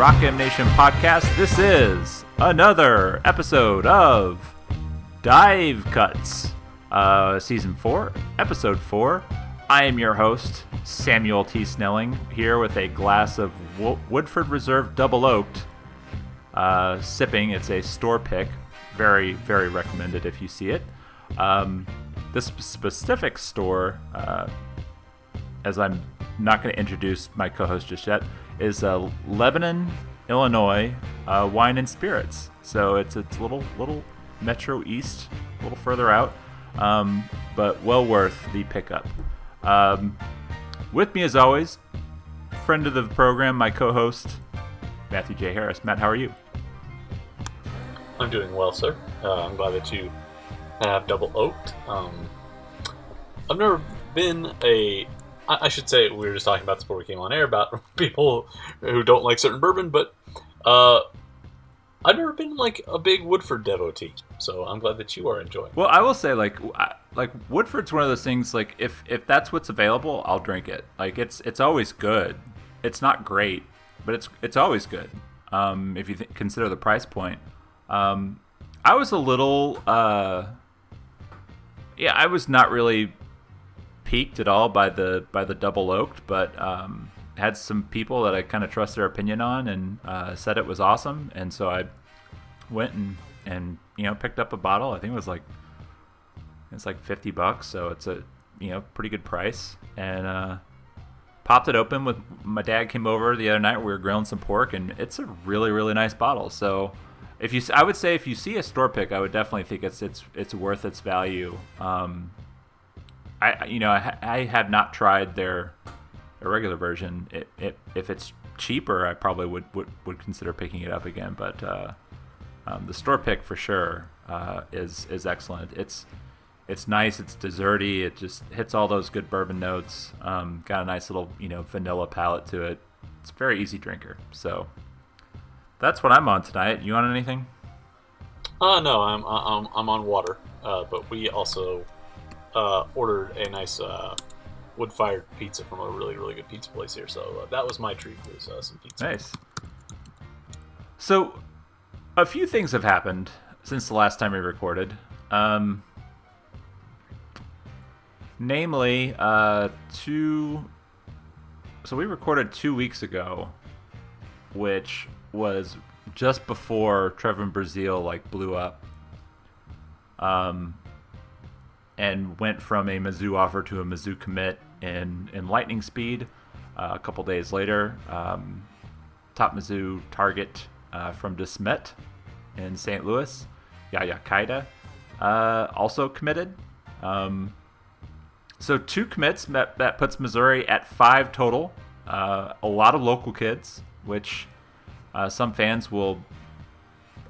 Rock M Nation Podcast. This is another episode of Dive Cuts, uh, Season 4, Episode 4. I am your host, Samuel T. Snelling, here with a glass of Wo- Woodford Reserve Double Oaked, uh, sipping. It's a store pick. Very, very recommended if you see it. Um, this specific store, uh, as I'm not going to introduce my co-host just yet, is uh, Lebanon, Illinois uh, Wine and Spirits. So it's it's a little little Metro East, a little further out, um, but well worth the pickup. Um, with me as always, friend of the program, my co-host Matthew J. Harris. Matt, how are you? I'm doing well, sir. Uh, I'm glad that you have double oaked. Um, I've never been a. I I should say we were just talking about this before we came on air about people who don't like certain bourbon, but uh, I've never been like a big Woodford devotee. So I'm glad that you are enjoying. Well, I will say like I- like Woodford's one of those things like if if that's what's available, I'll drink it. Like it's it's always good. It's not great, but it's it's always good. Um, if you th- consider the price point. Um, I was a little uh, yeah, I was not really piqued at all by the by the double oaked, but um, had some people that I kind of trust their opinion on and uh, said it was awesome, and so I went and and you know picked up a bottle. I think it was like it's like fifty bucks, so it's a you know pretty good price, and uh, popped it open with my dad came over the other night. We were grilling some pork, and it's a really really nice bottle. So if you, I would say if you see a store pick, I would definitely think it's it's it's worth its value. Um, I you know I, I have not tried their their regular version. It, it if it's cheaper, I probably would would, would consider picking it up again. But uh, um, the store pick for sure uh, is is excellent. It's it's nice. It's desserty. It just hits all those good bourbon notes. Um, got a nice little you know vanilla palate to it. It's a very easy drinker. So that's what I'm on tonight. You on anything? Uh, no, I'm I'm, I'm on water, uh, but we also uh, ordered a nice uh, wood-fired pizza from a really really good pizza place here. So uh, that was my treat was uh, some pizza. Nice. So, a few things have happened since the last time we recorded. Um, namely, uh, two. So we recorded two weeks ago, which was just before Trevon Brazile like blew up. Um, and went from a Mizzou offer to a Mizzou commit in, in lightning speed. Uh, a couple days later, um, top Mizzou target uh, from De Smet in St. Louis, Yaya Keita, uh, also committed. Um, so two commits that, that puts Missouri at five total. Uh, a lot of local kids, which uh, some fans will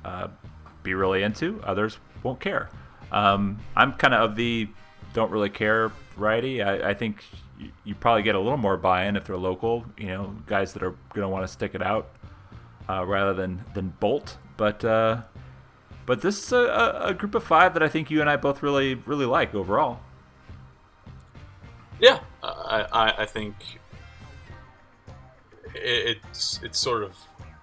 uh, be really into. Others won't care. Um, I'm kind of of the don't really care variety. I, I think you, probably get a little more buy-in if they're local. You know, guys that are going to want to stick it out uh, rather than than bolt. But uh, but this is a, a, a group of five that I think you and I both really really like overall. Yeah, I, I, I think it's it's sort of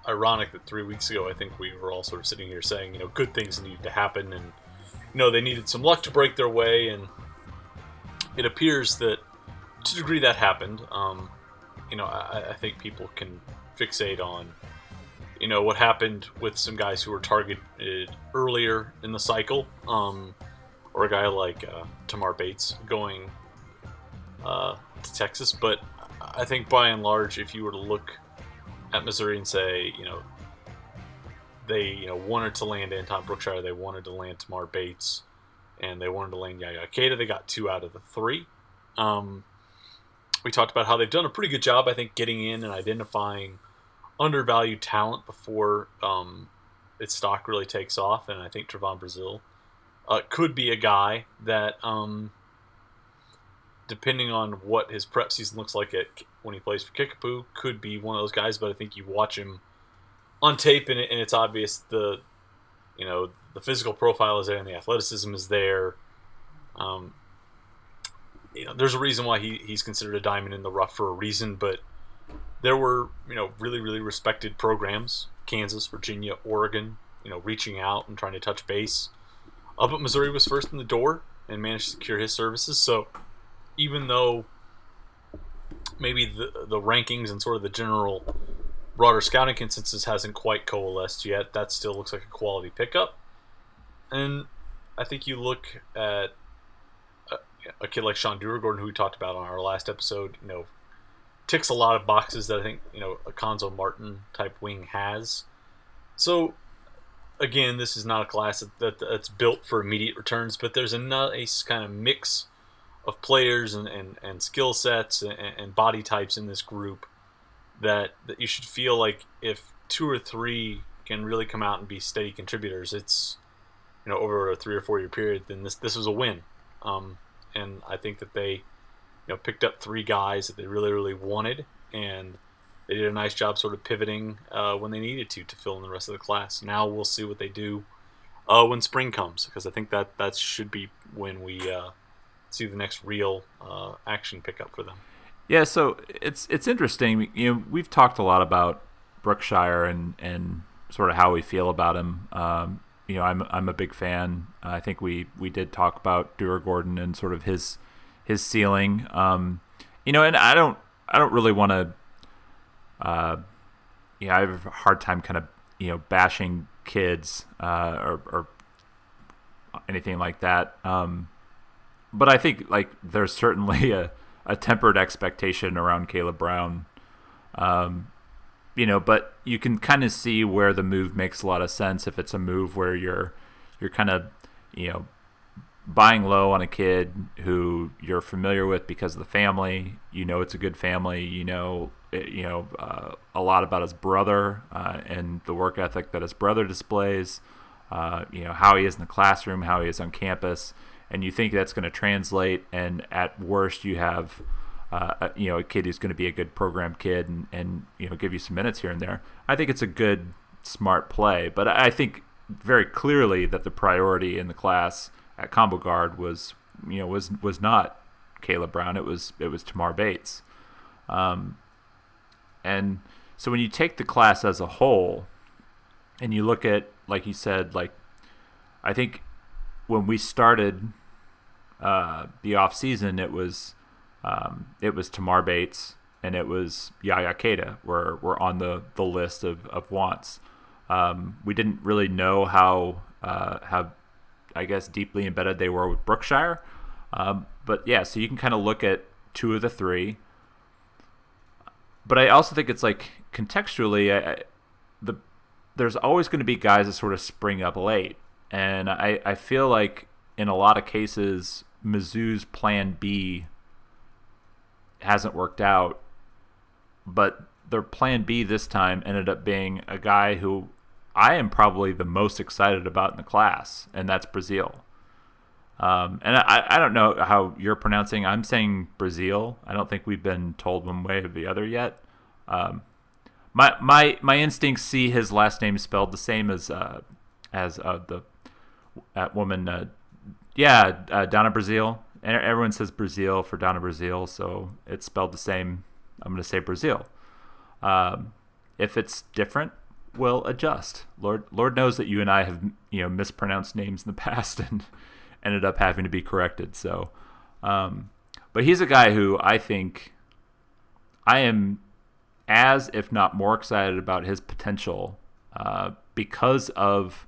ironic that three weeks ago I think we were all sort of sitting here saying you know good things need to happen and you know they needed some luck to break their way and it appears that to a degree that happened. Um, you know I, I think people can fixate on you know what happened with some guys who were targeted earlier in the cycle, um, or a guy like uh, Tamar Bates going uh, to Texas. But I think by and large, if you were to look at Missouri and say, you know, they you know wanted to land Anton Brookshire, they wanted to land Tamar Bates, and they wanted to land Yaya Keita. They got two out of the three. Um, we talked about how they've done a pretty good job, I think, getting in and identifying undervalued talent before um, its stock really takes off. And I think Trevon Brazile uh, could be a guy that, um, depending on what his prep season looks like at when he plays for Kickapoo, could be one of those guys. But I think you watch him on tape, and, and it's obvious the you know the physical profile is there and the athleticism is there. Um, you know, there's a reason why he, he's considered a diamond in the rough for a reason, but there were you know really really respected programs, Kansas, Virginia, Oregon, you know, reaching out and trying to touch base. Up at Missouri was first in the door and managed to secure his services. So even though maybe the the rankings and sort of the general broader scouting consensus hasn't quite coalesced yet, that still looks like a quality pickup. And I think you look at a, a kid like Sean Durugordon, who we talked about on our last episode, you know, ticks a lot of boxes that I think, you know, a Cuonzo Martin type wing has. So, again, this is not a class that, that, that's built for immediate returns, but there's a nice kind of mix of players and, and, and skill sets and, and body types in this group that, that you should feel like if two or three can really come out and be steady contributors, it's you know over a three or four year period, then this this was a win. Um, and I think that they you know picked up three guys that they really really wanted, and they did a nice job sort of pivoting uh, when they needed to to fill in the rest of the class. Now we'll see what they do uh, when spring comes, because I think that that should be when we uh, see the next real uh, action pickup for them. Yeah, so it's it's interesting. You know, we've talked a lot about Brookshire and and sort of how we feel about him. Um, you know, I'm I'm a big fan. I think we we did talk about Durugordon and sort of his his ceiling. Um, you know, and I don't I don't really want to. Uh, yeah, I have a hard time kind of you know bashing kids uh, or, or anything like that. Um, but I think like there's certainly a, a tempered expectation around Caleb Brown. Um, you know, but you can kind of see where the move makes a lot of sense if it's a move where you're you're kind of you know buying low on a kid who you're familiar with because of the family. You know it's a good family. You know eh, you know uh, a lot about his brother uh, and the work ethic that his brother displays. Uh, you know how he is in the classroom, how he is on campus, and you think that's going to translate. And at worst, you have uh, you know, a kid who's going to be a good program kid and, and, you know, give you some minutes here and there. I think it's a good, smart play. But I think very clearly that the priority in the class at combo guard was, you know, was was not Caleb Brown. It was it was Tamar Bates. Um, and so when you take the class as a whole, and you look at, like you said, like I think when we started uh, the off season, it was um, it was Tamar Bates and it was Yaya Keita were, were on the, the list of, of wants. Um, we didn't really know how uh, how I guess deeply embedded they were with Brookshire, um, but yeah, so you can kind of look at two of the three. But I also think it's like contextually, I, the there's always going to be guys that sort of spring up late, and I I feel like in a lot of cases Mizzou's plan B hasn't worked out. But their plan B this time ended up being a guy who I am probably the most excited about in the class, and that's Brazile. Um, and I, I don't know how you're pronouncing. I'm saying Brazil. I don't think we've been told one way or the other yet. Um, my my my instincts see his last name spelled the same as uh, as uh, the that woman. Uh, yeah, uh, Donna Brazile everyone says Brazil for Donna Brazile, so it's spelled the same. I'm going to say Brazil. Um, if it's different, we'll adjust. Lord, Lord knows that you and I have you know mispronounced names in the past and ended up having to be corrected. So, um, but he's a guy who I think I am as if not more excited about his potential uh, because of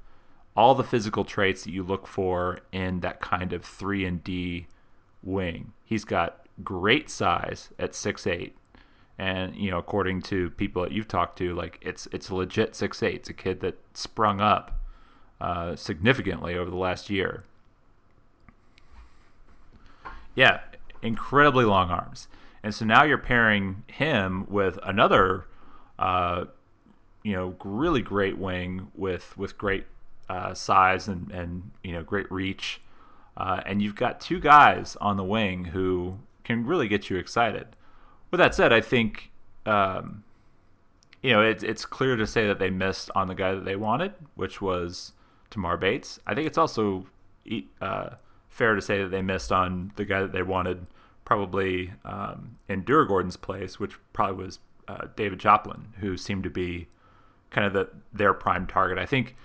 all the physical traits that you look for in that kind of three and D wing. He's got great size at six eight, and you know, according to people that you've talked to, like it's it's a legit six eight. It's a kid that sprung up uh, significantly over the last year. Yeah, incredibly long arms, and so now you're pairing him with another, uh, you know, really great wing with with great uh, size and and you know great reach. Uh, and you've got two guys on the wing who can really get you excited. With that said, I think um, you know it's it's clear to say that they missed on the guy that they wanted, which was Tamar Bates. I think it's also uh, fair to say that they missed on the guy that they wanted, probably um, in Durugordon's place, which probably was uh, David Joplin, who seemed to be kind of the, their prime target. I think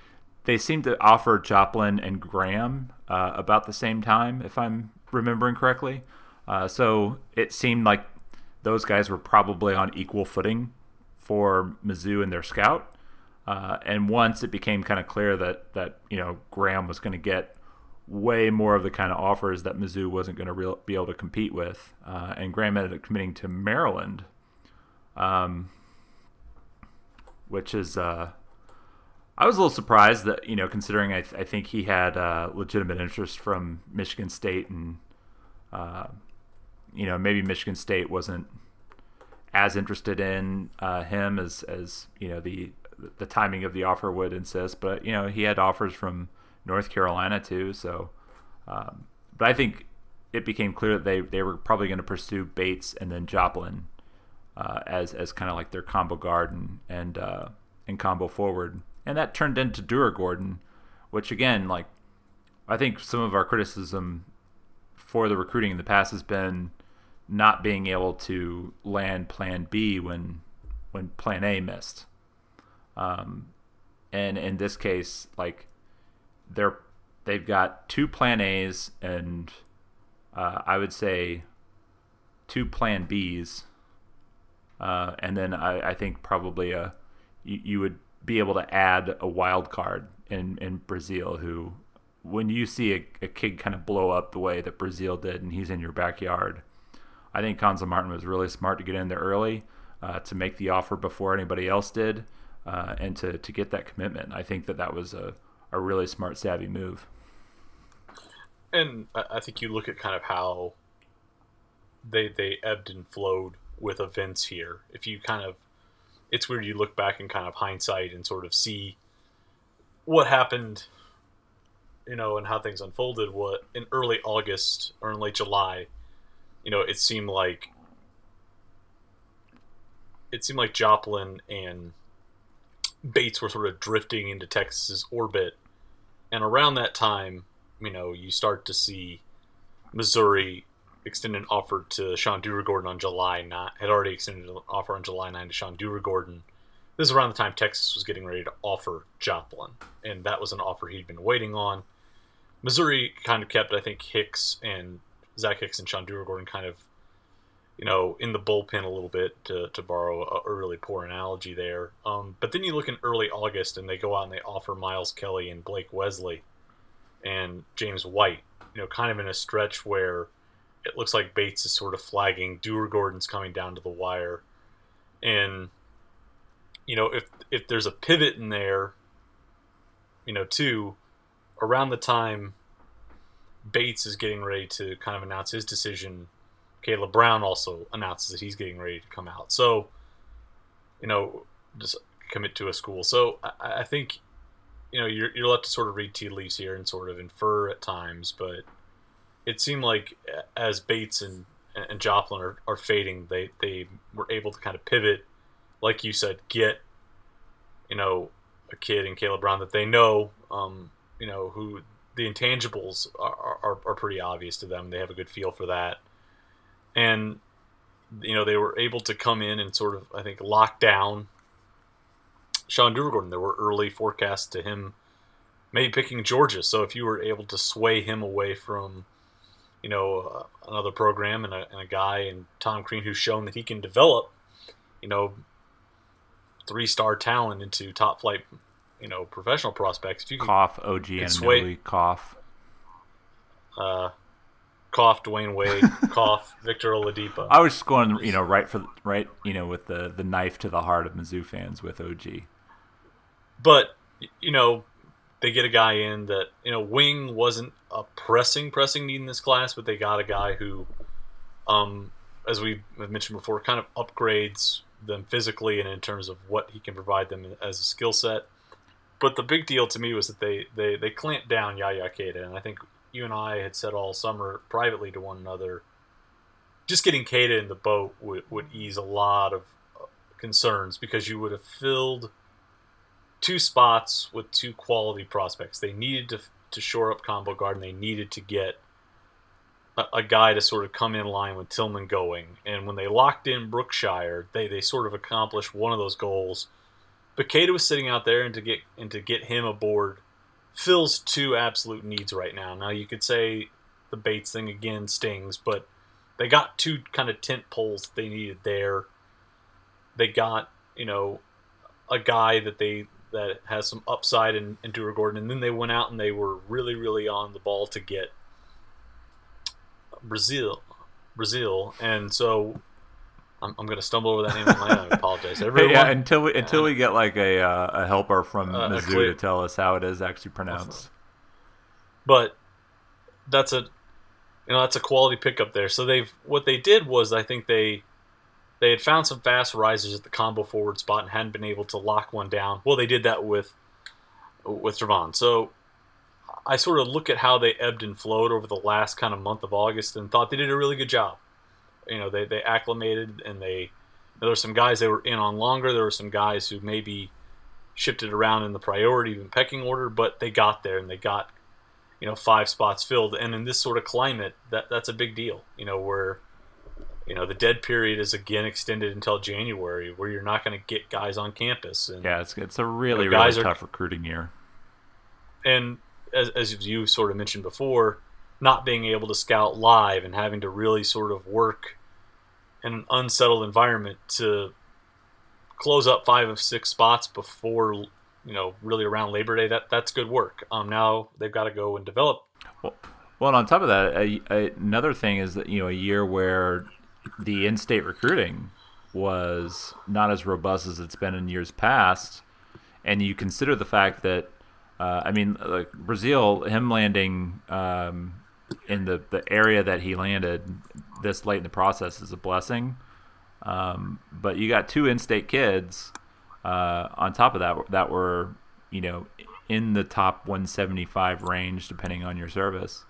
they seemed to offer Joplin and Graham uh, about the same time, if I'm remembering correctly. Uh, so it seemed like those guys were probably on equal footing for Mizzou and their scout. Uh, and once it became kind of clear that that you know Graham was going to get way more of the kind of offers that Mizzou wasn't going to be able to compete with, uh, and Graham ended up committing to Maryland, um, which is uh, I was a little surprised that you know considering I, th- I think he had uh, legitimate interest from Michigan State and uh, you know maybe Michigan State wasn't as interested in uh, him as as you know the the timing of the offer would insist. But you know, he had offers from North Carolina too. So, um, but I think it became clear that they they were probably going to pursue Bates and then Joplin uh, as as kind of like their combo guard and and uh, and combo forward, and that turned into Durugordon, which again, like I think some of our criticism for the recruiting in the past has been not being able to land Plan B when when Plan A missed. Um, and in this case, like they're they've got two Plan A's and uh, I would say two Plan B's, uh, and then I, I, think probably a you, you, would be able to add a wild card in in Brazile who. When you see a, a kid kind of blow up the way that Brazile did, and he's in your backyard, I think Cuonzo Martin was really smart to get in there early, uh, to make the offer before anybody else did, uh, and to, to get that commitment. I think that that was a, a really smart, savvy move. And I think you look at kind of how they they ebbed and flowed with events here. If you kind of, it's weird you look back in kind of hindsight and sort of see what happened, you know, and how things unfolded. What in early August or in late July, you know, it seemed like it seemed like Joplin and Bates were sort of drifting into Texas's orbit, and around that time, you know, you start to see Missouri extend an offer to Sean Durugordon on July 9. Had already extended an offer on July 9 to Sean Durugordon. This is around the time Texas was getting ready to offer Joplin, and that was an offer he'd been waiting on. Missouri kind of kept, I think, Hicks and Zach Hicks and Sean Durugordon kind of you know, in the bullpen a little bit to, to borrow a, a really poor analogy there. Um, but then you look in early August and they go out and they offer Miles Kelly and Blake Wesley and James White, you know, kind of in a stretch where it looks like Bates is sort of flagging. Durugordon's coming down to the wire. And, you know, if, if there's a pivot in there, you know, too, around the time Bates is getting ready to kind of announce his decision Caleb Brown also announces that he's getting ready to come out. So, you know, just commit to a school. So I, I think, you know, you're, you're left to sort of read tea leaves here and sort of infer at times, but it seemed like as Bates and, and Joplin are, are fading, they, they were able to kind of pivot, like you said, get, you know, a kid in Caleb Brown that they know, um, you know, who the intangibles are, are, are pretty obvious to them. They have a good feel for that and you know they were able to come in and sort of I think lock down Sean Durugordon. There were early forecasts to him maybe picking Georgia. So if you were able to sway him away from you know uh, another program and a, and a guy and Tom Crean who's shown that he can develop you know three star talent into top flight you know professional prospects. If you cough OG and sway, cough. Uh, cough Dwyane Wade, cough Victor Oladipo. I was just going, you know, right for right, you know, with the the knife to the heart of Mizzou fans with OG. But you know, they get a guy in that you know, wing wasn't a pressing pressing need in this class, but they got a guy who, um, as we have mentioned before, kind of upgrades them physically and in terms of what he can provide them as a skill set. But the big deal to me was that they they they clamped down Yaya Keita, and I think you and I had said all summer privately to one another, just getting Keita in the boat would, would ease a lot of uh, concerns because you would have filled two spots with two quality prospects. They needed to, to shore up combo guard and they needed to get a, a guy to sort of come in line with Tilmon going. And when they locked in Brookshire, they, they sort of accomplished one of those goals. But Keita was sitting out there, and to get and to get him aboard fills two absolute needs right now. Now you could say the Bates thing again stings, but they got two kind of tent poles they needed there. They got you know a guy that they that has some upside in, in Durugordon, and then they went out and they were really really on the ball to get Brazil, Brazil, and so I'm, I'm going to stumble over that name. I apologize. Everyone, yeah, until we until we get like a uh, a helper from uh, Mizzou to tell us how it is actually pronounced. But that's a you know that's a quality pickup there. So they've what they did was I think they they had found some fast risers at the combo forward spot and hadn't been able to lock one down. Well, they did that with with Javon. So I sort of look at how they ebbed and flowed over the last kind of month of August and thought they did a really good job. You know, they, they acclimated and they there were some guys they were in on longer. There were some guys who maybe shifted around in the priority and pecking order, but they got there and they got you know five spots filled. And in this sort of climate, that that's a big deal. You know, where you know the dead period is again extended until January, where you're not going to get guys on campus. And, yeah, it's it's a really really tough are, recruiting year. And as, as you sort of mentioned before, not being able to scout live and having to really sort of work in an unsettled environment to close up five of six spots before you know really around Labor Day. That that's good work. Um, now they've got to go and develop. Well, well, and on top of that, a, a, another thing is that you know a year where the in-state recruiting was not as robust as it's been in years past, and you consider the fact that uh, I mean, like Brazile, him landing um, in the, the area that he landed this late in the process is a blessing. Um, but you got two in-state kids uh, on top of that that were, you know, in the top 175 range, depending on your service.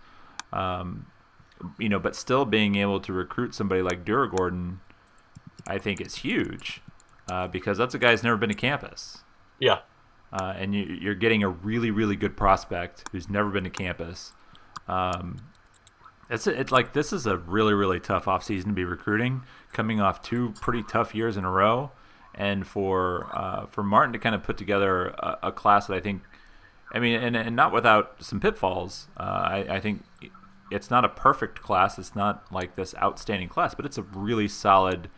Um, you know, but still being able to recruit somebody like Durugordon, I think is huge uh, because that's a guy who's never been to campus. Yeah uh, and you, are getting a really really good prospect who's never been to campus. Um, it's it's like this is a really really tough offseason to be recruiting, coming off two pretty tough years in a row, and for uh, for Martin to kind of put together a, a, class that I think, I mean, and, and not without some pitfalls. Uh, I, I think it's not a perfect class. It's not like this outstanding class, but it's a really solid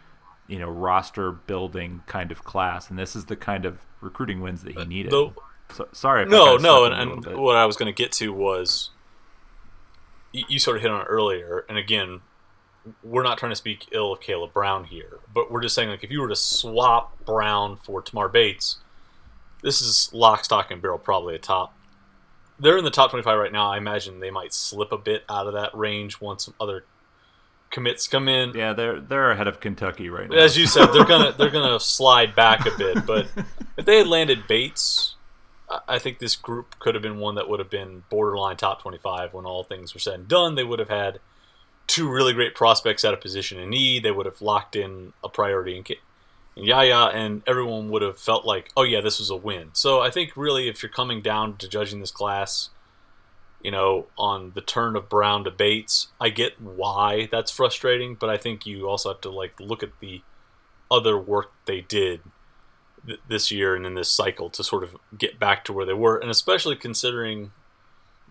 you know roster building kind of class, and this is the kind of recruiting wins that he needed. The, so, sorry. no, no, and, and what I was going to get to was you, you, sort of hit on it earlier, and again, we're not trying to speak ill of Caleb Brown here, but we're just saying like if you were to swap Brown for Tamar Bates, this is lock, stock, and barrel probably a top. They're in the top 25 right now. I imagine they might slip a bit out of that range once other commits come in. Yeah, they're they're ahead of Kentucky right now. As you said, they're gonna they're gonna slide back a bit. But if they had landed Bates, I think this group could have been one that would have been borderline top twenty five when all things were said and done. They would have had two really great prospects at a position in need. They would have locked in a priority in, in Yaya, and everyone would have felt like, oh yeah, this was a win. So I think really, if you're coming down to judging this class you know, on the turn of Brown to Bates. I get why that's frustrating, but I think you also have to like look at the other work they did th- this year and in this cycle to sort of get back to where they were, and especially considering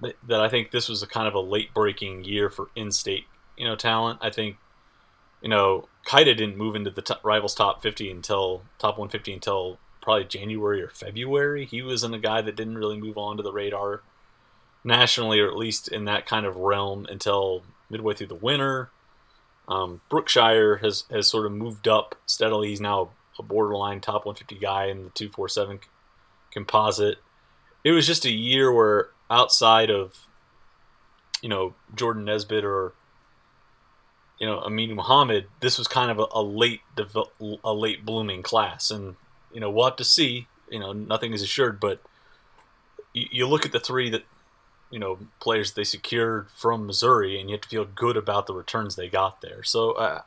that, that I think this was a kind of a late breaking year for in-state, you know, talent. I think, you know, Keita didn't move into the t- rivals top 50 until top 150 until probably January or February. He wasn't a guy that didn't really move on to the radar nationally, or at least in that kind of realm, until midway through the winter. Um, Brookshire has, has sort of moved up steadily. He's now a borderline top 150 guy in the 247 composite. It was just a year where outside of, you know, Jordan Nesbitt or, you know, Aminu Mohammed, this was kind of a, a late a late blooming class. And, you know, we'll have to see. You know, nothing is assured, but you, you look at the three that you know players they secured from Missouri, and you have to feel good about the returns they got there. So uh,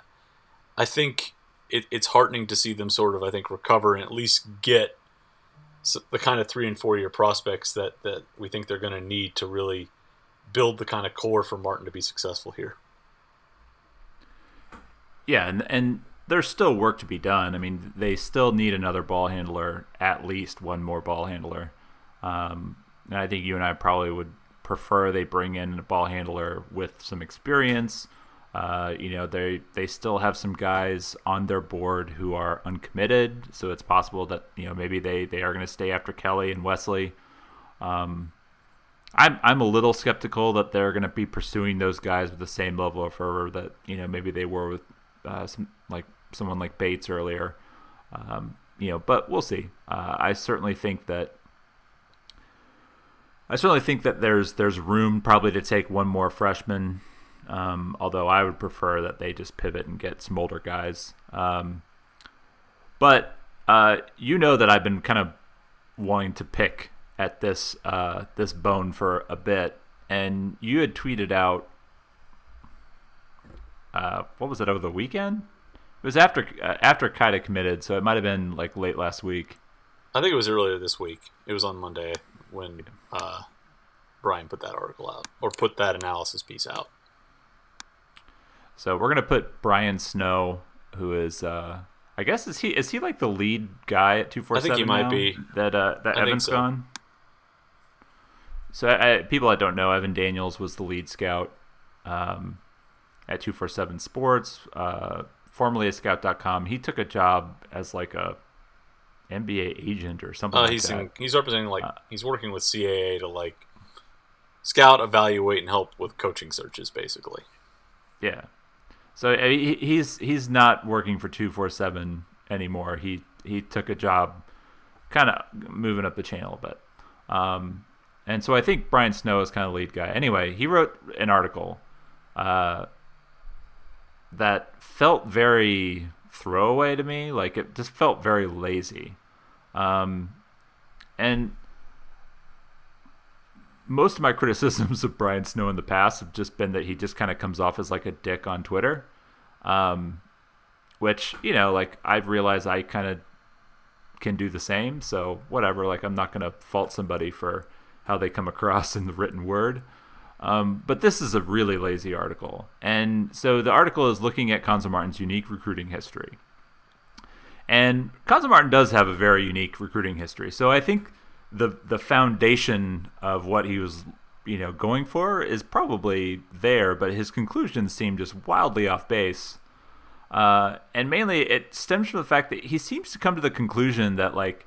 I think it, it's heartening to see them sort of I think recover and at least get the kind of three and four year prospects that that we think they're going to need to really build the kind of core for Martin to be successful here. Yeah, and and there's still work to be done. I mean, they still need another ball handler, at least one more ball handler. Um, and I think you and I probably would prefer they bring in a ball handler with some experience. Uh, you know, they they still have some guys on their board who are uncommitted, so it's possible that you know maybe they they are going to stay after Kelly and Wesley. Um, I'm I'm a little skeptical that they're going to be pursuing those guys with the same level of fervor that you know maybe they were with uh, some like someone like Bates earlier. Um, you know, but we'll see. Uh, I certainly think that I certainly think that there's there's room probably to take one more freshman. Um, although I would prefer that they just pivot and get some older guys. Um, but uh, you know that I've been kind of wanting to pick at this uh, this bone for a bit, and you had tweeted out uh, what was it over the weekend? It was after uh, after Keita committed, so it might have been like late last week. I think it was earlier this week. It was on Monday when uh, Brian put that article out or put that analysis piece out. So we're gonna put Brian Snow, who is uh, I guess is he is he like the lead guy at two four seven? I think he might be that uh, that I Evan's so. gone. So I, people that don't know, Evan Daniels was the lead scout um, at 247 Sports, uh, formerly at Scout.com. He took a job as like a NBA agent or something. Uh, like he's that. In, he's representing like uh, he's working with CAA to like scout, evaluate, and help with coaching searches, basically. Yeah. So he, he's he's not working for 247 anymore. He he took a job, kind of moving up the channel a bit. Um, and so I think Brian Snow is kind of the lead guy. Anyway, he wrote an article uh, that felt very throwaway to me. Like it just felt very lazy. Um, and most of my criticisms of Brian Snow in the past have just been that he just kind of comes off as like a dick on Twitter. Um, which, you know, like I've realized I kind of can do the same. So whatever, like I'm not going to fault somebody for how they come across in the written word. Um, but this is a really lazy article. And so the article is looking at Cuonzo Martin's unique recruiting history. And Cuonzo Martin does have a very unique recruiting history. So I think the the foundation of what he was you know going for is probably there, but his conclusions seem just wildly off base. Uh, and mainly it stems from the fact that he seems to come to the conclusion that like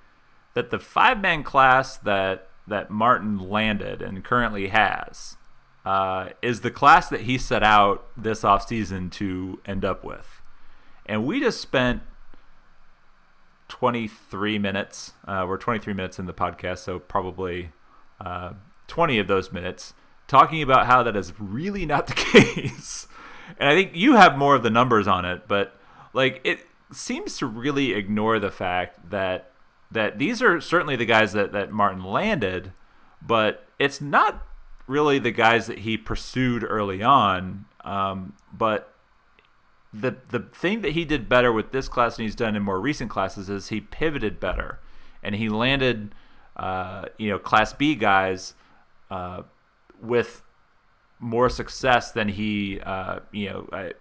that the five man class that that Martin landed and currently has uh, is the class that he set out this offseason to end up with. And we just spent 23 minutes. Uh, we're 23 minutes in the podcast, so probably uh, 20 of those minutes talking about how that is really not the case. and I think you have more of the numbers on it, but like it seems to really ignore the fact that that these are certainly the guys that, that Martin landed, but it's not really the guys that he pursued early on. Um, but the the thing that he did better with this class than he's done in more recent classes is he pivoted better, and he landed, uh, you know, Class B guys uh, with more success than he, uh, you know, I,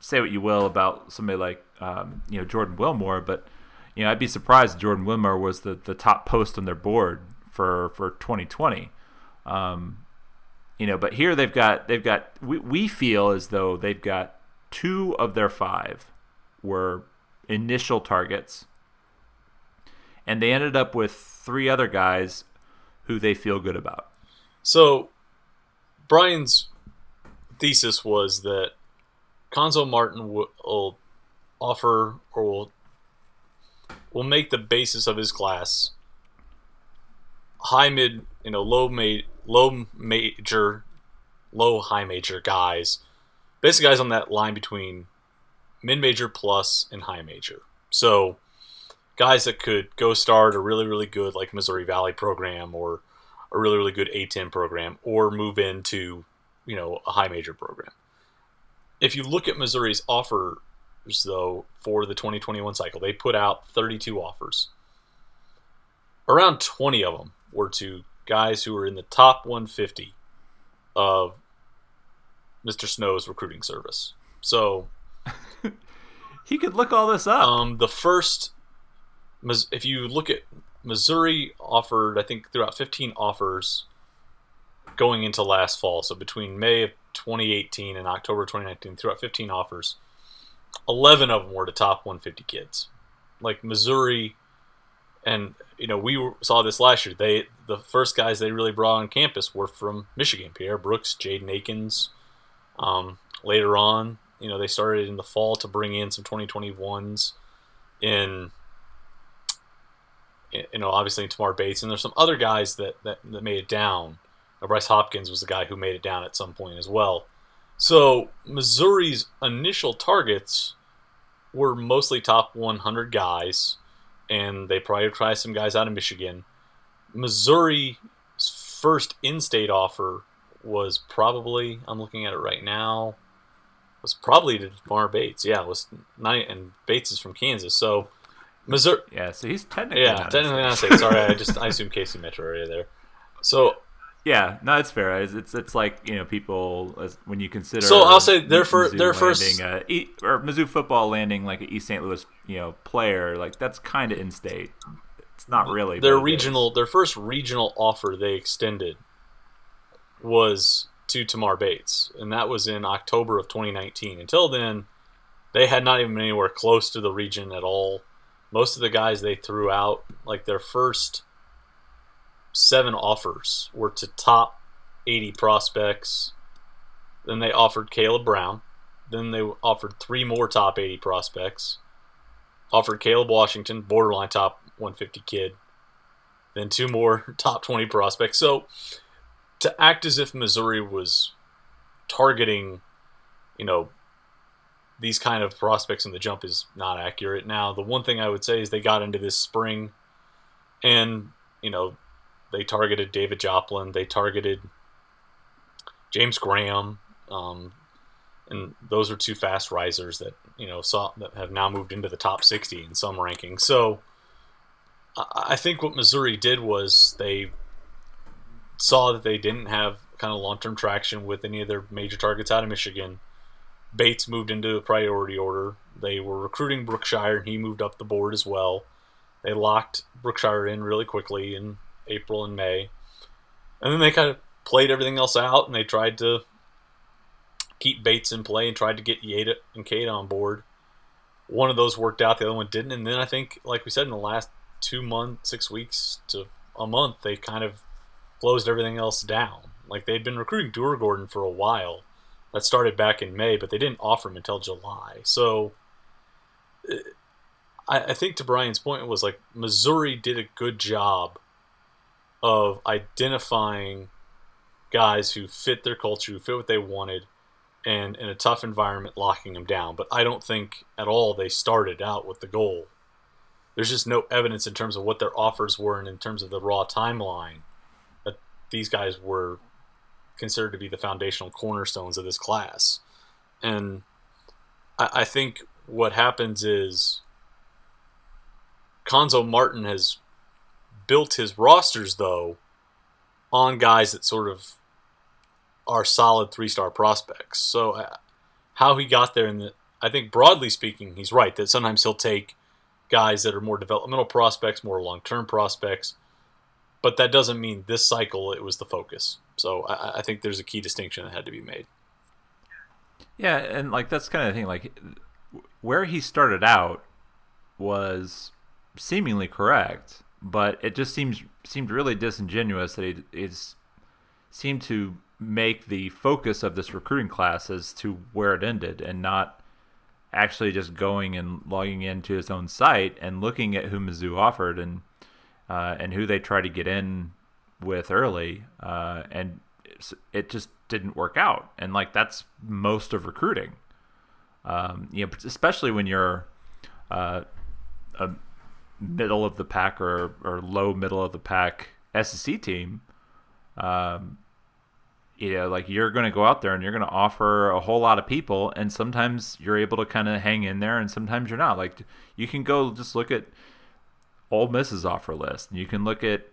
say what you will about somebody like um, you know Jordan Wilmore, but you know, I'd be surprised Jordan Wilmore was the, the top post on their board for for 2020. Um, you know, but here they've got they've got we, we feel as though they've got two of their five were initial targets, and they ended up with three other guys who they feel good about. So, Brian's thesis was that Cuonzo Martin will offer or will will make the basis of his class high mid, you know, low mid, low major, low high major guys. Basically, guys on that line between mid major plus and high major. So, guys that could go start a really, really good like Missouri Valley program or a really, really good A10 program or move into, you know, a high major program. If you look at Missouri's offers, though, for the 2021 cycle, they put out 32 offers. Around 20 of them were to guys who are in the top 150 of Mr. Snow's recruiting service. So he could look all this up. Um, the first, if you look at Missouri, offered I think throughout 15 offers going into last fall. So between May of 2018 and October 2019, throughout 15 offers, 11 of them were to top 150 kids. Like Missouri, and you know we saw this last year. They the first guys they really brought on campus were from Michigan: Pierre Brooks, Jaden Akins. Um, later on, you know they started in the fall to bring in some 2021s in you know, obviously in Tamar Bates, and there's some other guys that, that, that made it down. Bryce Hopkins was the guy who made it down at some point as well. So Missouri's initial targets were mostly top 100 guys, and they prioritized some guys out of Michigan. Missouri's first in-state offer was probably I'm looking at it right now was probably to Tamar Bates. Yeah, it was nine, and Bates is from Kansas, so Missouri. Yeah, so he's technically yeah, technically not state. Sorry, I just I assume Casey Metro area there. So yeah, no, it's fair. It's, it's it's, like you know people as, when you consider. So I'll say their first their first uh, e, or Mizzou football landing like an East St. Louis you know player like that's kind of in state. It's not really their regional. Their first regional offer they extended was to Tamar Bates, and that was in October of 2019. Until then, they had not even been anywhere close to the region at all most of the guys they threw out, like their first seven offers, were to top 80 prospects. Then they offered Caleb Brown. Then they offered three more top 80 prospects. Offered Caleb Washington, borderline top 150 kid. Then two more top 20 prospects. So to act as if Missouri was targeting, you know, these kind of prospects in the jump is not accurate. Now, the one thing I would say is they got into this spring and, you know, they targeted David Joplin, they targeted James Graham, um, and those are two fast risers that, you know, saw that have now moved into the top 60 in some rankings. So I think what Missouri did was they saw that they didn't have kind of long term traction with any of their major targets out of Michigan Bates moved into a priority order. They were recruiting Brookshire, and he moved up the board as well. They locked Brookshire in really quickly in April and May. And then they kind of played everything else out, and they tried to keep Bates in play and tried to get Yada and Kate on board. One of those worked out, the other one didn't. And then I think, like we said, in the last two months, six weeks to a month, they kind of closed everything else down. Like they'd been recruiting Durugordon for a while that started back in May, but they didn't offer him until July. So uh, I, I think to Brian's point was like Missouri did a good job of identifying guys who fit their culture, who fit what they wanted, and in a tough environment, locking them down. But I don't think at all they started out with the goal. There's just no evidence in terms of what their offers were and in terms of the raw timeline that these guys were considered to be the foundational cornerstones of this class. And I, I think what happens is Cuonzo Martin has built his rosters though on guys that sort of are solid three star prospects. So uh, how he got there, and I think broadly speaking, he's right that sometimes he'll take guys that are more developmental prospects, more long term prospects, but that doesn't mean this cycle it was the focus. So I, I think there's a key distinction that had to be made. Yeah, and like that's kind of the thing. Like where he started out was seemingly correct, but it just seems seemed really disingenuous that he is seemed to make the focus of this recruiting class as to where it ended and not actually just going and logging into his own site and looking at who Mizzou offered and uh, and who they tried to get in with early, uh, and it just didn't work out. And like that's most of recruiting. Um, you know, especially when you're uh, a middle of the pack or, or low middle of the pack SEC team. Um, you know, like you're going to go out there and you're going to offer a whole lot of people, and sometimes you're able to kind of hang in there, and sometimes you're not. Like you can go just look at Ole Miss's offer list, and you can look at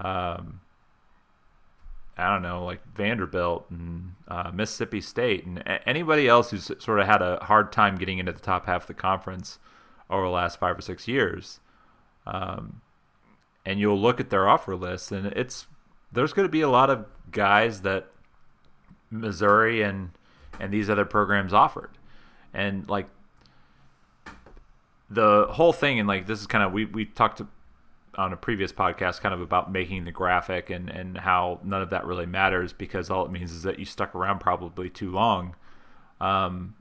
um, I don't know, like Vanderbilt and uh, Mississippi State and anybody else who's sort of had a hard time getting into the top half of the conference over the last five or six years. Um, and you'll look at their offer list, and it's there's going to be a lot of guys that Missouri and and these other programs offered, and like the whole thing, and like this is kind of we we talked to, on a previous podcast kind of about making the graphic and and how none of that really matters because all it means is that you stuck around probably too long, um,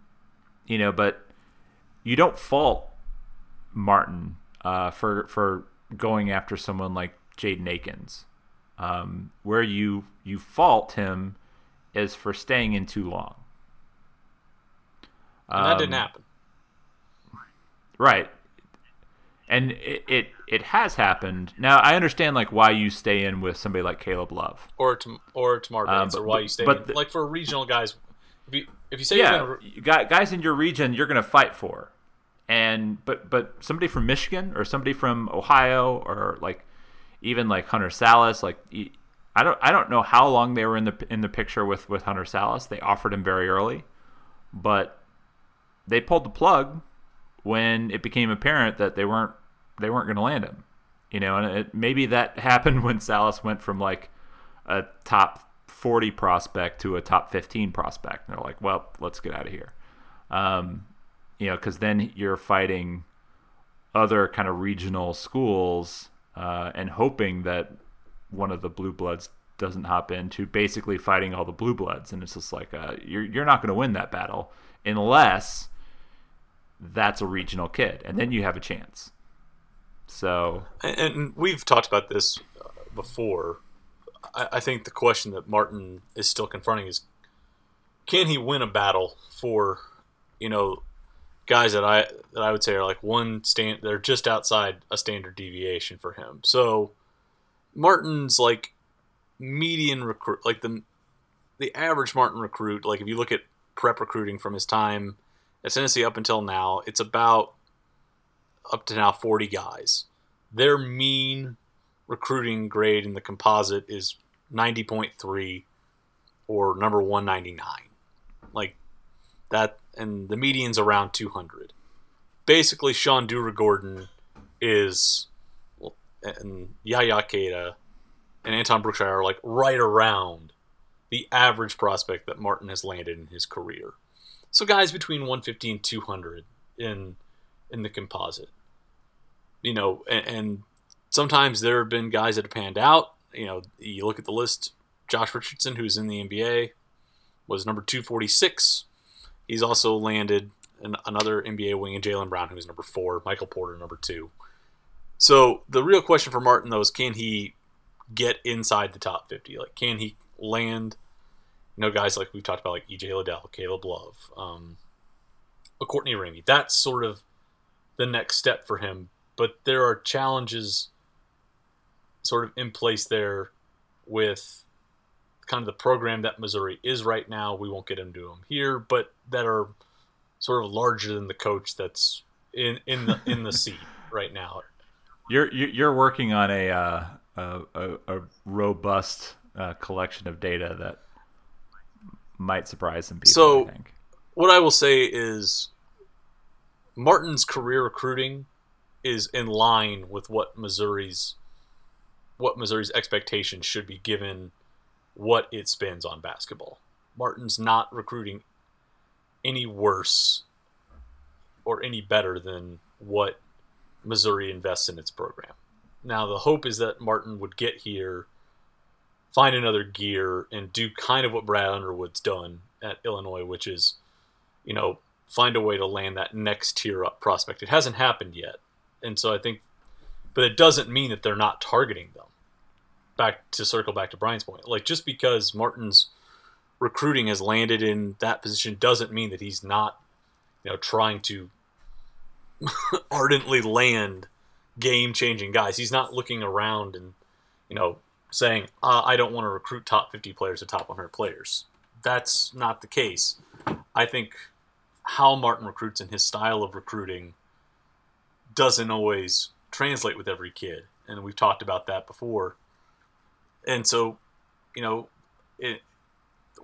you know. But you don't fault Martin uh, for for going after someone like Jaden Akins. Um, where you you fault him is for staying in too long. And that didn't Um, happen. Right. And it, it it has happened. Now I understand like why you stay in with somebody like Caleb Love. Or to or Tamar Um, or why you stay. but in- the- like for regional guys, if you if you say you're yeah, gonna, guys in your region you're going to fight for. And but but somebody from Michigan or somebody from Ohio or like even like Hunter Sallis like I don't I don't know how long they were in the in the picture with with Hunter Sallis. They offered him very early, but they pulled the plug when it became apparent that they weren't they weren't going to land him. You know, and it, maybe that happened when Sallis went from like a top 40 prospect to a top 15 prospect. And they're like, well, let's get out of here. Um, you know, because then you're fighting other kind of regional schools uh, and hoping that one of the blue bloods doesn't hop into basically fighting all the blue bloods. And it's just like, uh, you're, you're not going to win that battle unless that's a regional kid. And then you have a chance. So, and, we've talked about this before. I, I think the question that Martin is still confronting is, can he win a battle for, you know, guys that I that I would say are like one stand they're just outside a standard deviation for him. So Martin's like median recruit like the the average Martin recruit, like if you look at prep recruiting from his time at Tennessee up until now, it's about up to now 40 guys. Their mean recruiting grade in the composite is 90.3 or number 199. Like that, and the median's around 200. Basically, Sean Durugordon is, and Yaya Keita and Anton Brookshire are like right around the average prospect that Martin has landed in his career. So guys between 150 and 200 in in the composite. You know, and, and sometimes there have been guys that have panned out. You know, you look at the list. Josh Richardson, who's in the NBA, was number 246. He's also landed an, another NBA wing in Jaylen Brown, who's number four. Michael Porter, number two. So the real question for Martin, though, is can he get inside the top 50? Like, can he land, you know, guys like we've talked about, like EJ Liddell, Caleb Love, um, a Courtney Ramey. That's sort of the next step for him. But there are challenges sort of in place there with kind of the program that Missouri is right now. We won't get into them here, but that are sort of larger than the coach that's in in the in the seat right now. You're you're working on a uh, a, a, robust uh, collection of data that might surprise some people. So- I think. What I will say is Martin's career recruiting is in line with what Missouri's what Missouri's expectations should be given what it spends on basketball. Martin's not recruiting any worse or any better than what Missouri invests in its program. Now the hope is that Martin would get here, find another gear, and do kind of what Brad Underwood's done at Illinois, which is, you know, find a way to land that next tier up prospect. It hasn't happened yet. And so I think but it doesn't mean that they're not targeting them. Back to circle back to Brian's point. Like just because Martin's recruiting has landed in that position doesn't mean that he's not, you know, trying to ardently land game changing guys. He's not looking around and, you know, saying, uh, I don't want to recruit top 50 players or top 100 players. That's not the case. I think how Martin recruits and his style of recruiting doesn't always translate with every kid. And we've talked about that before. And so, you know, it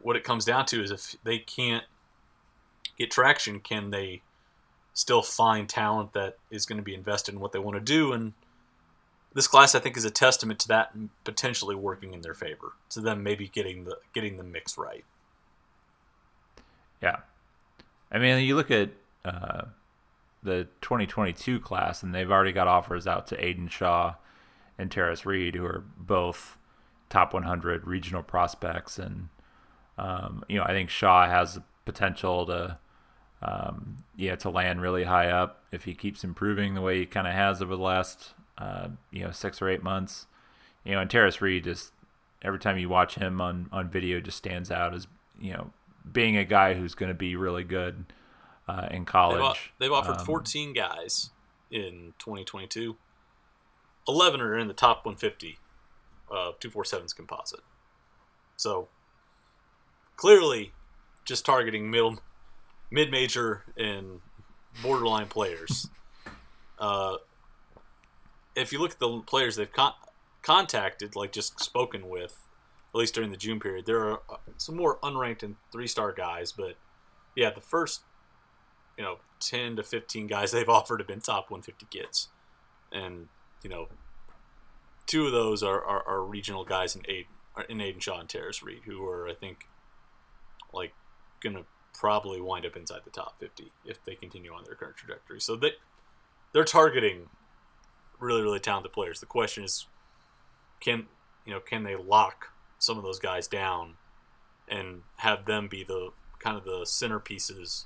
what it comes down to is if they can't get traction, can they still find talent that is going to be invested in what they want to do? And this class, I think, is a testament to that potentially working in their favor. To them, maybe getting the getting the mix right. Yeah, I mean, you look at uh, the 2022 class, and they've already got offers out to Aidan Shaw and Tarris Reed, who are both top 100 regional prospects, and um, you know, I think Shaw has the potential to, um, yeah, to land really high up if he keeps improving the way he kind of has over the last, uh, you know, six or eight months. You know, and Tarris Reed just every time you watch him on on video just stands out as you know being a guy who's going to be really good uh, in college. They've, they've offered um, 14 guys in 2022. 11 are in the top 150 of 247's composite. So clearly just targeting middle mid-major and borderline players. uh, if you look at the players they've con- contacted, like just spoken with, at least during the June period, there are uh, some more unranked and three-star guys, but yeah, the first you know 10 to 15 guys they've offered have been top 150 kids, and you know two of those are, are, are regional guys in Aidan, in Aidan Shaw and Tarris Reed, who are I think like gonna probably wind up inside the top 50 if they continue on their current trajectory. So they they're targeting really really talented players. The question is, can you know can they lock some of those guys down and have them be the kind of the centerpieces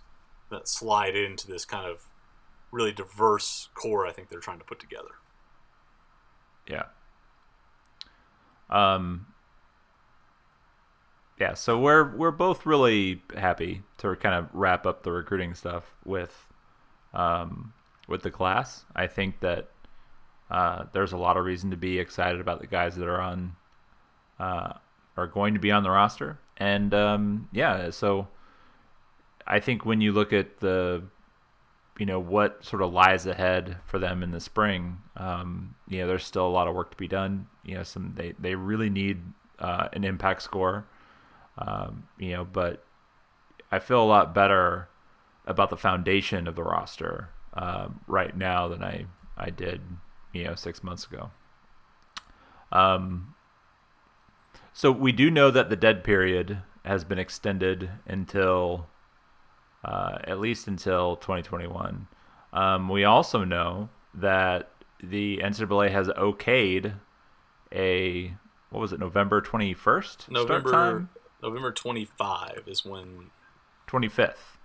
that slide into this kind of really diverse core I think they're trying to put together. Yeah. Um yeah, so we're we're both really happy to kind of wrap up the recruiting stuff with um with the class. I think that uh, there's a lot of reason to be excited about the guys that are on uh, are going to be on the roster, and um, yeah, so I think when you look at the, you know, what sort of lies ahead for them in the spring, um, you know, there's still a lot of work to be done. You know, some they they really need uh, an impact score, um, you know, but I feel a lot better about the foundation of the roster um, right now than I I did, you know, six months ago. Um, so we do know that the dead period has been extended until uh, at least until 2021. Um, we also know that the NCAA has okayed a what was it November 21st November November 25 is when 25th.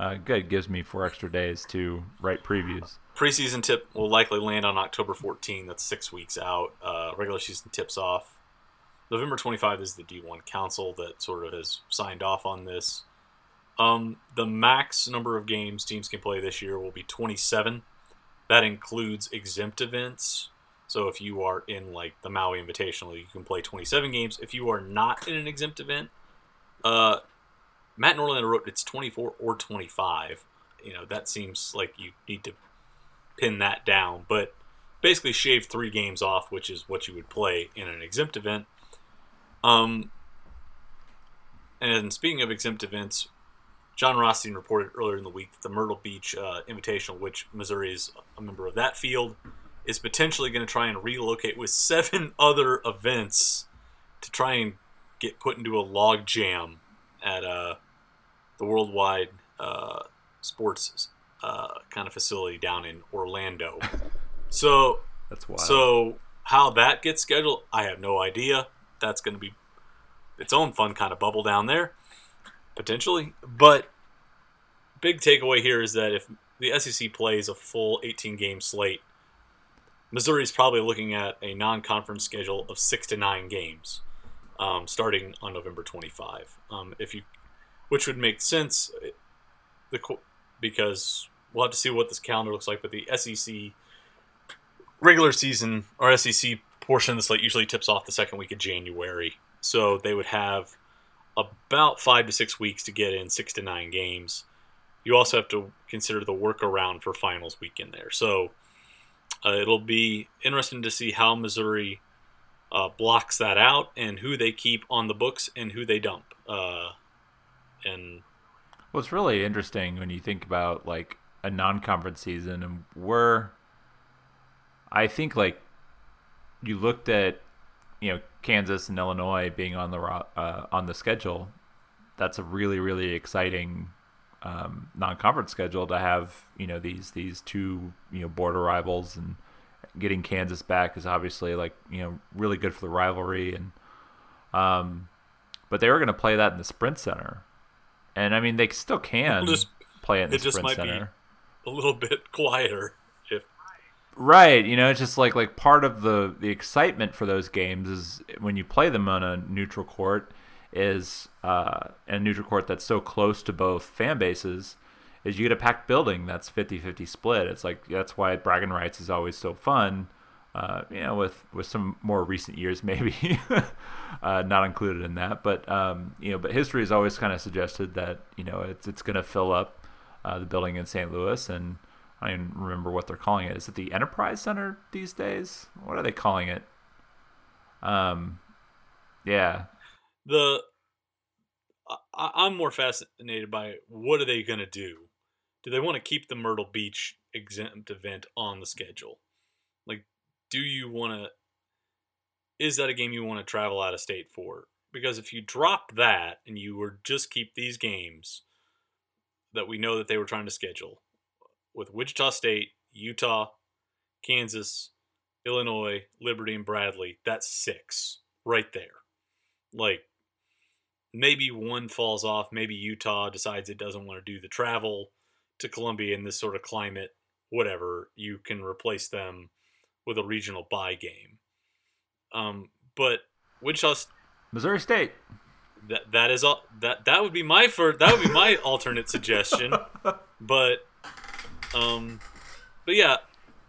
Uh, good gives me four extra days to write previews. Preseason tip will likely land on October 14. That's six weeks out. Uh, regular season tips off. November 25 is the D1 Council that sort of has signed off on this. Um, the max number of games teams can play this year will be 27. That includes exempt events. So if you are in like the Maui Invitational, you can play 27 games. If you are not in an exempt event, uh, Matt Norlander wrote it's 24 or 25. You know that seems like you need to pin that down, but basically shave three games off, which is what you would play in an exempt event. Um, and speaking of exempt events, Jon Rothstein reported earlier in the week that the Myrtle Beach uh, Invitational, which Missouri is a member of that field, is potentially going to try and relocate with seven other events to try and get put into a log jam at uh, the worldwide uh, sports uh, kind of facility down in Orlando. So that's wild. So how that gets scheduled, I have no idea. That's going to be its own fun kind of bubble down there potentially. But big takeaway here is that if the SEC plays a full 18 game slate, Missouri is probably looking at a non conference schedule of six to nine games, um, starting on November 25. Um, if you, which would make sense, the because we'll have to see what this calendar looks like. But the SEC regular season or SEC portion of the slate usually tips off the second week of January, so they would have about five to six weeks to get in six to nine games. You also have to consider the workaround for finals week in there. So uh, it'll be interesting to see how Missouri uh, blocks that out, and who they keep on the books and who they dump. Uh, and well, it's really interesting when you think about like a non-conference season, and we're, I think like you looked at, you know, Kansas and Illinois being on the uh, on the schedule. That's a really really exciting um, non-conference schedule to have. You know these these two you know border rivals and getting Kansas back is obviously like you know really good for the rivalry and um, but they were going to play that in the Sprint Center, and I mean they still can just, play it in the Sprint Center. a little bit quieter. Right, you know, it's just like like part of the the excitement for those games is when you play them on a neutral court is uh, a neutral court that's so close to both fan bases is you get a packed building that's 50-50 split. It's like that's why bragging rights is always so fun. Uh, you know, with with some more recent years maybe uh, not included in that, but um, you know, but history has always kind of suggested that you know it's it's going to fill up uh, the building in St. Louis, and I don't even remember what they're calling it. Is it the Enterprise Center these days? What are they calling it? Um, yeah, the I, I'm more fascinated by what are they going to do do they want to keep the Myrtle Beach exempt event on the schedule? Like, do you want to? Is that a game you want to travel out of state for? Because if you drop that and you were just keep these games that we know that they were trying to schedule with Wichita State, Utah, Kansas, Illinois, Liberty, and Bradley, that's six right there. Like, maybe one falls off. Maybe Utah decides it doesn't want to do the travel to Columbia in this sort of climate, whatever, you can replace them with a regional bye game. Um, but Wichita, Missouri State. That that is all. That that would be my first. That would be my alternate suggestion. But, um, but yeah.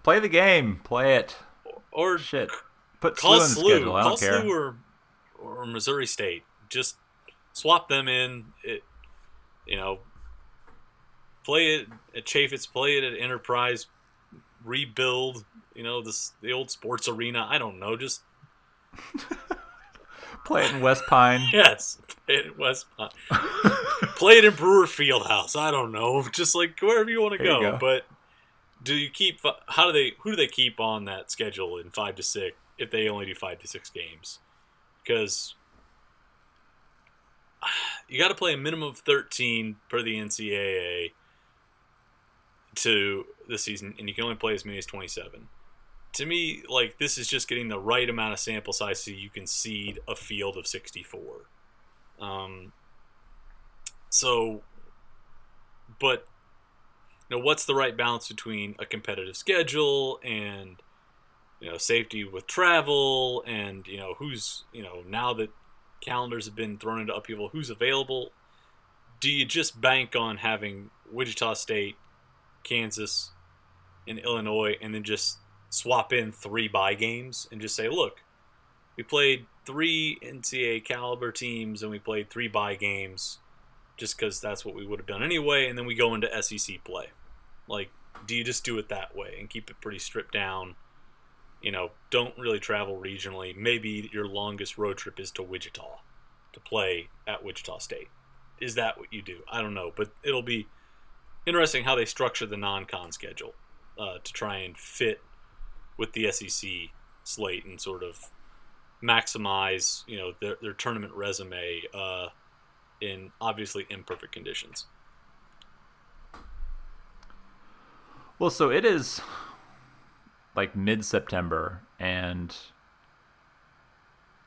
Play the game. Play it. Or, shit. Put call SLU in the schedule. I call. SLU or, or Missouri State. Just swap them in. It, you know, play it at Chaifetz, play it at Enterprise, rebuild, you know, this the old sports arena. I don't know, just play it in West Pine. yes, play it in West Pine. play it in Brewer Fieldhouse. I don't know, just like wherever you want to go. go. But do you keep? How do they? Who do they keep on that schedule in five to six if they only do five to six games? Because you got to play a minimum of 13 per the NCAA to the season, and you can only play as many as 27. To me, like this is just getting the right amount of sample size so you can seed a field of 64. Um, so, but you know, what's the right balance between a competitive schedule and you know safety with travel and you know who's you know now that calendars have been thrown into upheaval, who's available? Do you just bank on having Wichita State Kansas, and Illinois, and then just swap in three bye games and just say, look, we played three NCAA caliber teams and we played three bye games just because that's what we would have done anyway, and then we go into SEC play. Like, do you just do it that way and keep it pretty stripped down? You know, don't really travel regionally. Maybe your longest road trip is to Wichita to play at Wichita State. Is that what you do? I don't know, but it'll be interesting how they structure the non-con schedule uh, to try and fit with the SEC slate and sort of maximize you know their, their tournament resume uh, in obviously imperfect conditions. Well, so it is like mid-September, and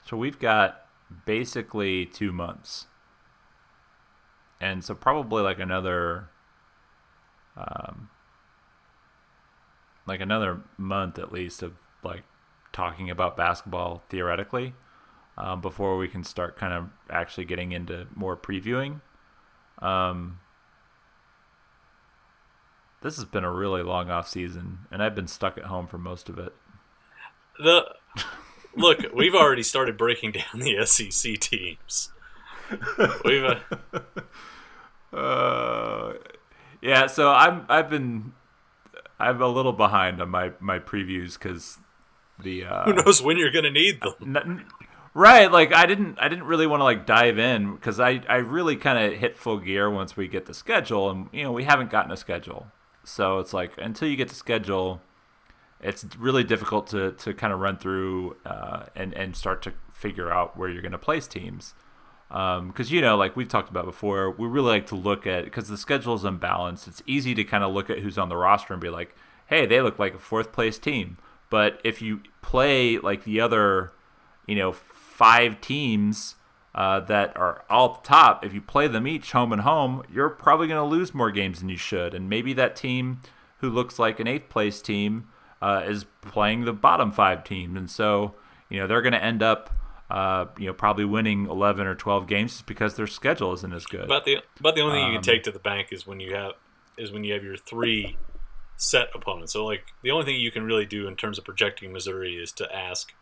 so we've got basically two months, and so probably like another um, like another month at least of like talking about basketball theoretically um, before we can start kind of actually getting into more previewing. Um, this has been a really long off season, and I've been stuck at home for most of it. The look, we've already started breaking down the SEC teams. We've uh, uh yeah, so I'm I've been I'm a little behind on my my previews because the uh, Who knows when you're going to need them? n- right. Like I didn't I didn't really want to like dive in because I I really kind of hit full gear once we get the schedule, and you know we haven't gotten a schedule, so it's like until you get the schedule, it's really difficult to to kind of run through uh, and and start to figure out where you're going to place teams. Because um, you know, like we've talked about before, we really like to look at because the schedule is unbalanced. It's easy to kind of look at who's on the roster and be like, "Hey, they look like a fourth place team." But if you play like the other, you know, five teams uh, that are all at the top, if you play them each home and home, you're probably going to lose more games than you should. And maybe that team who looks like an eighth place team uh, is playing the bottom five teams, and so you know they're going to end up uh, you know, probably winning 11 or 12 games just because their schedule isn't as good. But the but the only thing you Um, can take to the bank is when you have is when you have your three set opponents. So like the only thing you can really do in terms of projecting Missouri is to ask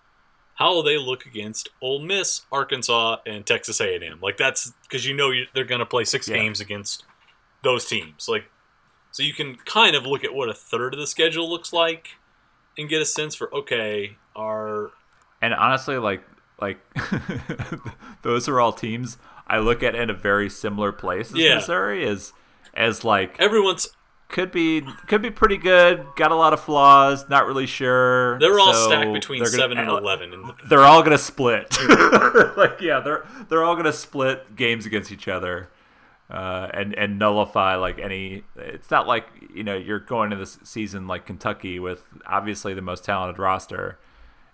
how will they look against Ole Miss, Arkansas, and Texas A&M. Like that's because you know you, they're going to play six Yeah. games against those teams. Like so you can kind of look at what a third of the schedule looks like and get a sense for okay, are and honestly, like like those are all teams I look at in a very similar place as Yeah. Missouri is as like everyone's could be could be pretty good, got a lot of flaws, not really sure. they're all so stacked between gonna- seven and eleven. And they're all gonna split. like yeah, they're they're all gonna split games against each other, uh, and and nullify like any. It's not like you know you're going to this season like Kentucky with obviously the most talented roster,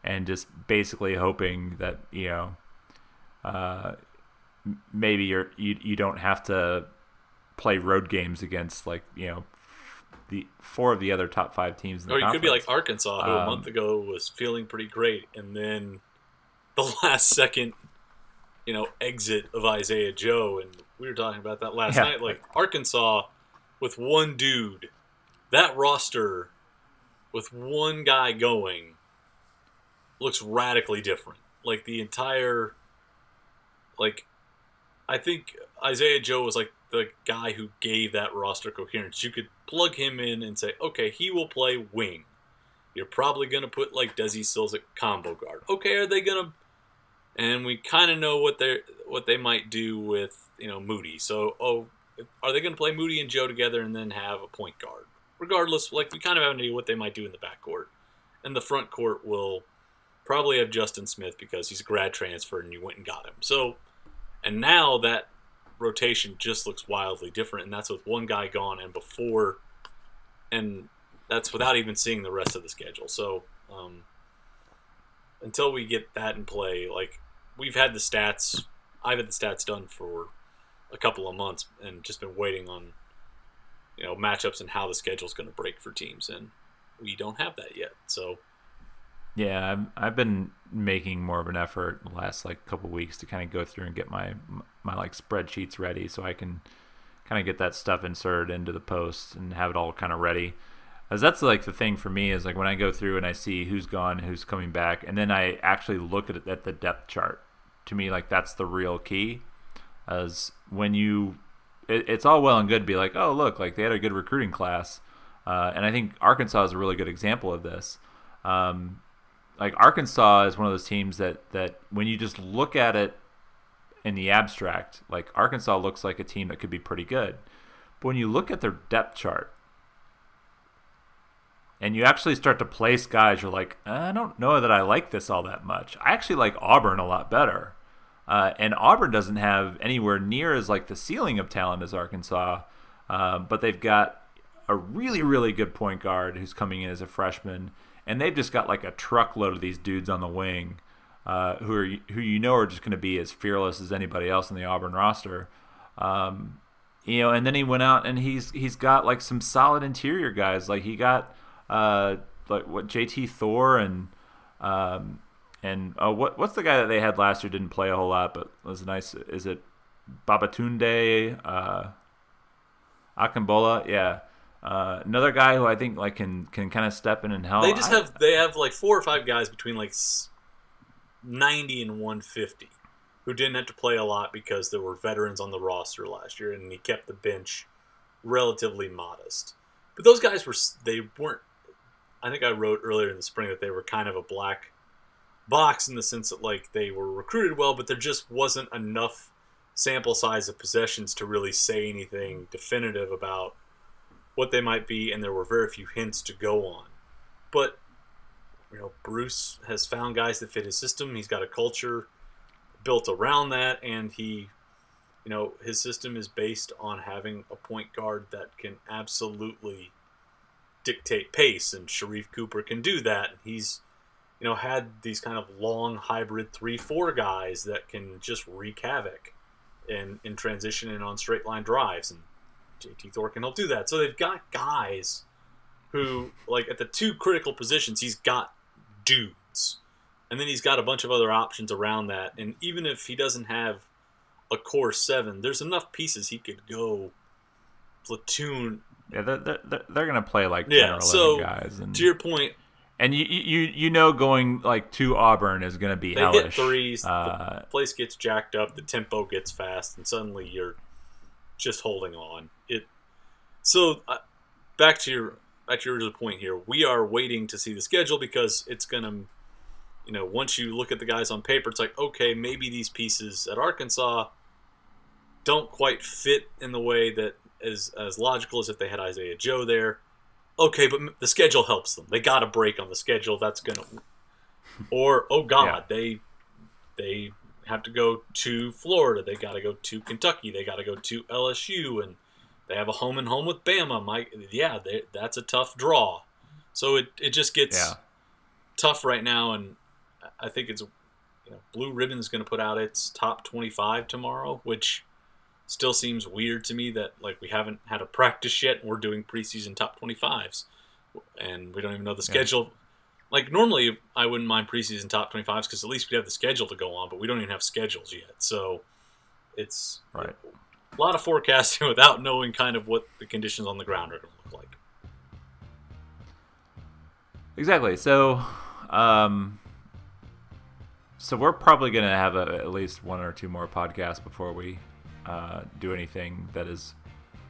and just basically hoping that you know, uh, maybe you're you you don't have to play road games against like you know. The four of the other top five teams in the Or you could be like. Arkansas, who a Um, month ago was feeling pretty great, and then the last second, you know, exit of Isaiah Joe, and we were talking about that last Yeah. night. Like Arkansas, with one dude, that roster with one guy going looks radically different. Like the entire, like, I think Isaiah Joe was like the guy who gave that roster coherence. You could plug him in and say, okay, he will play wing. You're probably going to put like Desi Sills at combo guard. Okay, are they going to? And we kind of know what they what they might do with you know Moody. So oh, are they going to play Moody and Joe together and then have a point guard? Regardless, like we kind of have an idea what they might do in the backcourt, and the front court will probably have Justin Smith because he's a grad transfer and you went and got him. So, and now that rotation just looks wildly different, and that's with one guy gone and before, and that's without even seeing the rest of the schedule. So, um, until we get that in play, like we've had the stats, I've had the stats done for a couple of months and just been waiting on, you know, matchups and how the schedule's going to break for teams, and we don't have that yet. So, Yeah, I've, I've been making more of an effort the last like couple weeks to kind of go through and get my my like spreadsheets ready so I can kind of get that stuff inserted into the post and have it all kind of ready. As that's like the thing for me is like when I go through and I see who's gone, who's coming back, and then I actually look at it at the depth chart. To me, like that's the real key. As when you, it, it's all well and good to be like, oh look, like they had a good recruiting class, uh, and I think Arkansas is a really good example of this. Um, like Arkansas is one of those teams that that when you just look at it in the abstract, like Arkansas looks like a team that could be pretty good. But when you look at their depth chart and you actually start to place guys, you're like, I don't know that I like this all that much. I actually like Auburn a lot better. Uh, and Auburn doesn't have anywhere near as like the ceiling of talent as Arkansas, uh, but they've got a really really good point guard who's coming in as a freshman, and they've just got like a truckload of these dudes on the wing, uh, who are who you know are just going to be as fearless as anybody else in the Auburn roster. Um, you know, and then he went out and he's he's got like some solid interior guys. Like he got uh, like what JT Thor and um, and uh, what what's the guy that they had last year didn't play a whole lot but was nice. Is it Babatunde uh, Akambola? Yeah. Uh, another guy who I think like can can kind of step in and help. they just I- have they have like four or five guys between like 90 and 150 who didn't have to play a lot because there were veterans on the roster last year and he kept the bench relatively modest but those guys were they weren't I think I wrote earlier in the spring that they were kind of a black box in the sense that like they were recruited well, but there just wasn't enough sample size of possessions to really say anything definitive about what they might be, and there were very few hints to go on. But you know, Bruce has found guys that fit his system. He's got a culture built around that, and he, you know, his system is based on having a point guard that can absolutely dictate pace, and Sharife Cooper can do that. He's, you know, had these kind of long hybrid three-four guys that can just wreak havoc in in transition and on straight line drives, and JT Thor can help do that. So they've got guys who, like, at the two critical positions, he's got dudes. And then he's got a bunch of other options around that. And even if he doesn't have a core seven, there's enough pieces he could go platoon. Yeah, they're, they're, they're going to play like 10 yeah, or 11 so guys. And, to your point, and you, you you know going like to Auburn is going to be they hellish. hit threes, Uh, the place gets jacked up, the tempo gets fast, and suddenly you're just holding on. It so uh, back to your back to your original point here. We are waiting to see the schedule because it's gonna, you know, once you look at the guys on paper, it's like okay, maybe these pieces at Arkansas don't quite fit in the way that is as logical as if they had Isaiah Joe there. Okay, but the schedule helps them. They got a break on the schedule. That's gonna, or oh god, yeah. they they have to go to Florida. They got to go to Kentucky. They got to go to LSU, and they have a home and home with Bama. Mike, yeah, they, that's a tough draw. So it, it just gets yeah. tough right now, and I think it's you know Blue Ribbon's going to put out its top twenty five tomorrow, which still seems weird to me that like we haven't had a practice yet and we're doing preseason top 25s and we don't even know the schedule yeah. Like normally i wouldn't mind preseason top 25s because at least we have the schedule to go on but we don't even have schedules yet so it's right a lot of forecasting without knowing kind of what the conditions on the ground are going to look like. Exactly. So, um, so we're probably going to have a, at least one or two more podcasts before we uh, do anything that is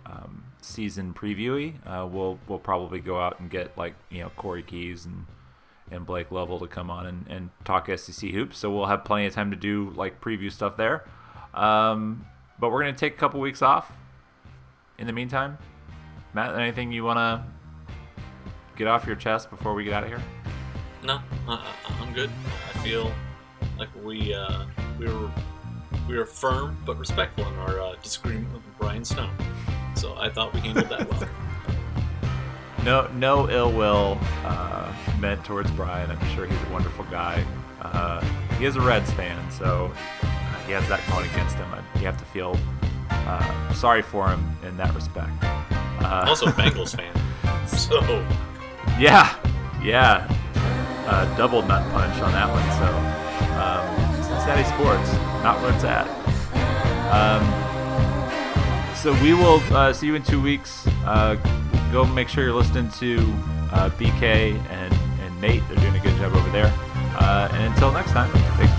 um, season previewy. Uh, we'll we'll probably go out and get like you know Corey Keys and and Blake Lovell to come on and, and talk SEC hoops. So we'll have plenty of time to do like preview stuff there. Um, but we're going to take a couple weeks off in the meantime. Matt, anything you want to get off your chest before we get out of here? No, uh, I'm good. I feel like we uh, we were we were firm but respectful in our uh, disagreement with Brian Snow. So I thought we handled that well. no, no ill will uh, meant towards Brian. I'm sure he's a wonderful guy. Uh, he is a Reds fan, so he has that going against him. You have to feel uh, sorry for him in that respect. Uh, also, Bengals fan. So. Yeah, yeah. Uh, double nut punch on that one. So, um, Cincinnati sports, not where it's at. Um, so we will uh, see you in two weeks. Go make sure you're listening to uh, BK and, and Nate. They're doing a good job over there. Uh, and until next time, thanks